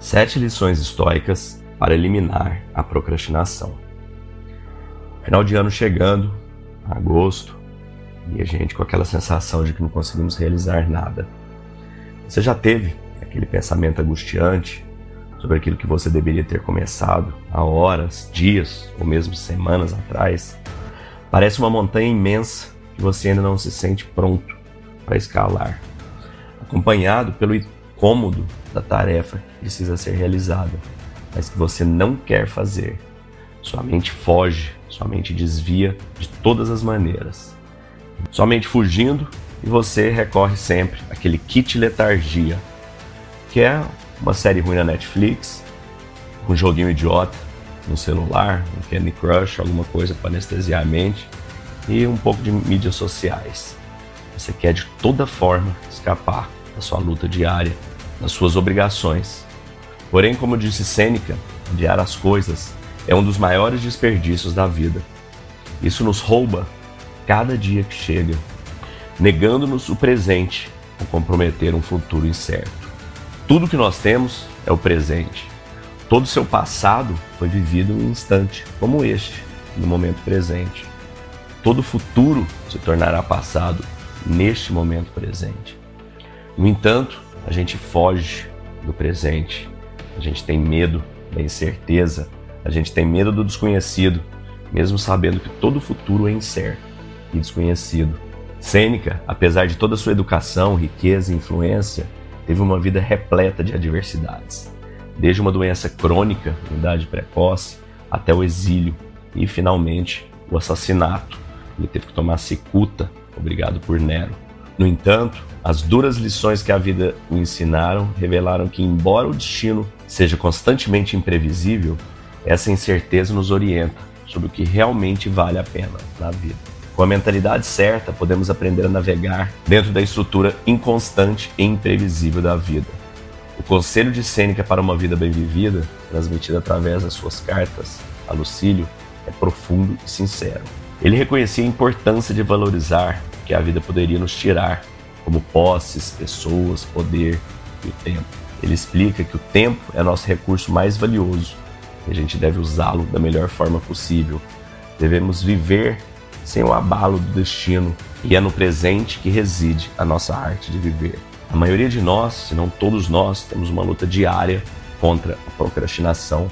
Sete lições estoicas para eliminar a procrastinação. Final de ano chegando, agosto, e a gente com aquela sensação de que não conseguimos realizar nada. Você já teve aquele pensamento angustiante sobre aquilo que você deveria ter começado há horas, dias ou mesmo semanas atrás? Parece uma montanha imensa que você ainda não se sente pronto para escalar, acompanhado pelo cômodo da tarefa que precisa ser realizada, mas que você não quer fazer. Sua mente foge, sua mente desvia de todas as maneiras. Somente fugindo e você recorre sempre àquele kit letargia, que é uma série ruim na Netflix, um joguinho idiota no celular, um Candy Crush, alguma coisa para anestesiar a mente e um pouco de mídias sociais. Você quer de toda forma escapar da sua luta diária nas suas obrigações. Porém, como disse Sêneca, adiar as coisas é um dos maiores desperdícios da vida. Isso nos rouba cada dia que chega, negando-nos o presente ou comprometer um futuro incerto. Tudo que nós temos é o presente. Todo o seu passado foi vivido em um instante, como este, no momento presente. Todo futuro se tornará passado neste momento presente. No entanto, a gente foge do presente, a gente tem medo da incerteza, a gente tem medo do desconhecido, mesmo sabendo que todo o futuro é incerto e desconhecido. Sêneca, apesar de toda sua educação, riqueza e influência, teve uma vida repleta de adversidades, desde uma doença crônica, idade precoce, até o exílio e, finalmente, o assassinato. Ele teve que tomar cicuta, obrigado por Nero. No entanto, as duras lições que a vida o ensinaram revelaram que, embora o destino seja constantemente imprevisível, essa incerteza nos orienta sobre o que realmente vale a pena na vida. Com a mentalidade certa, podemos aprender a navegar dentro da estrutura inconstante e imprevisível da vida. O conselho de Sêneca para uma vida bem vivida, transmitido através das suas cartas a Lucílio, é profundo e sincero. Ele reconhecia a importância de valorizar que a vida poderia nos tirar, como posses, pessoas, poder e o tempo. Ele explica que o tempo é nosso recurso mais valioso e a gente deve usá-lo da melhor forma possível. Devemos viver sem o abalo do destino e é no presente que reside a nossa arte de viver. A maioria de nós, se não todos nós, temos uma luta diária contra a procrastinação,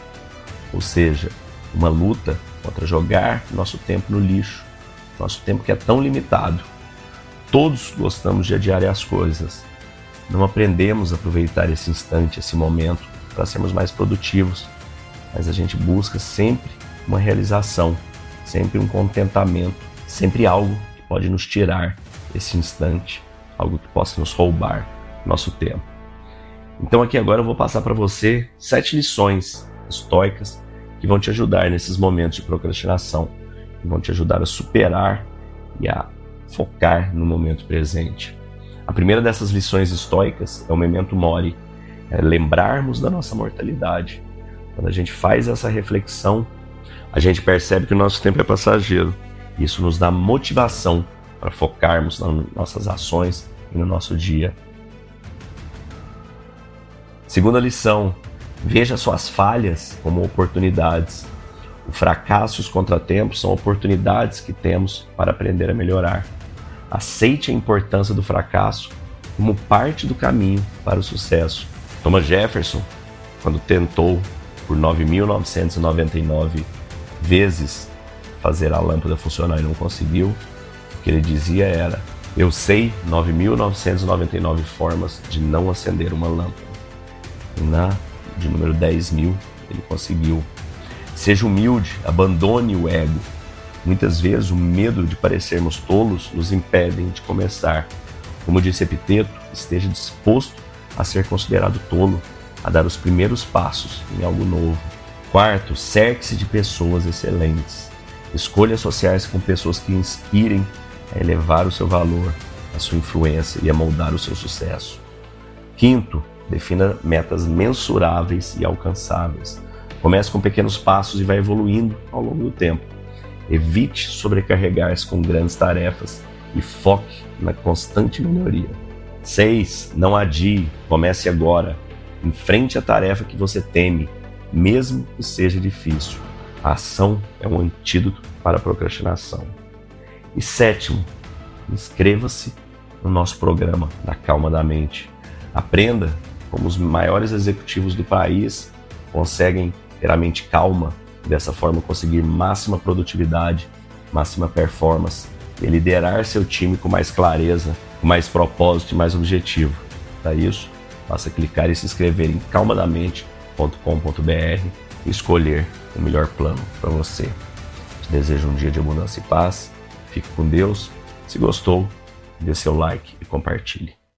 ou seja, uma luta contra jogar nosso tempo no lixo, nosso tempo que é tão limitado. Todos gostamos de adiar as coisas. Não aprendemos a aproveitar esse instante, esse momento, para sermos mais produtivos, mas a gente busca sempre uma realização, sempre um contentamento, sempre algo que pode nos tirar esse instante, algo que possa nos roubar nosso tempo. Então aqui agora eu vou passar para você sete lições estoicas que vão te ajudar nesses momentos de procrastinação, que vão te ajudar a superar e a focar no momento presente. A primeira dessas lições estoicas é o memento mori, é lembrarmos da nossa mortalidade. Quando a gente faz essa reflexão, a gente percebe que o nosso tempo é passageiro. Isso nos dá motivação para focarmos nas nossas ações e no nosso dia. Segunda lição, Veja suas falhas como oportunidades. O fracasso e os contratempos são oportunidades que temos para aprender a melhorar. Aceite a importância do fracasso como parte do caminho para o sucesso. Thomas Jefferson, quando tentou por 9.999 vezes fazer a lâmpada funcionar e não conseguiu, o que ele dizia era: Eu sei 9.999 formas de não acender uma lâmpada. Na de número 10 mil, ele conseguiu. Seja humilde, abandone o ego. Muitas vezes o medo de parecermos tolos nos impedem de começar. Como disse Epiteto, esteja disposto a ser considerado tolo, a dar os primeiros passos em algo novo. Quarto, cerque-se de pessoas excelentes. Escolha associar-se com pessoas que inspirem a elevar o seu valor, a sua influência e a moldar o seu sucesso. Quinto, Defina metas mensuráveis e alcançáveis. Comece com pequenos passos e vai evoluindo ao longo do tempo. Evite sobrecarregar-se com grandes tarefas e foque na constante melhoria. 6. Não adie, comece agora. Enfrente a tarefa que você teme, mesmo que seja difícil. A ação é um antídoto para a procrastinação. E sétimo, inscreva-se no nosso programa da Calma da Mente. Aprenda como os maiores executivos do país conseguem ter a mente calma dessa forma conseguir máxima produtividade, máxima performance e liderar seu time com mais clareza, com mais propósito e mais objetivo. Para isso, basta clicar e se inscrever em calmadamente.com.br e escolher o melhor plano para você. Te desejo um dia de abundância e paz. Fique com Deus. Se gostou, dê seu like e compartilhe.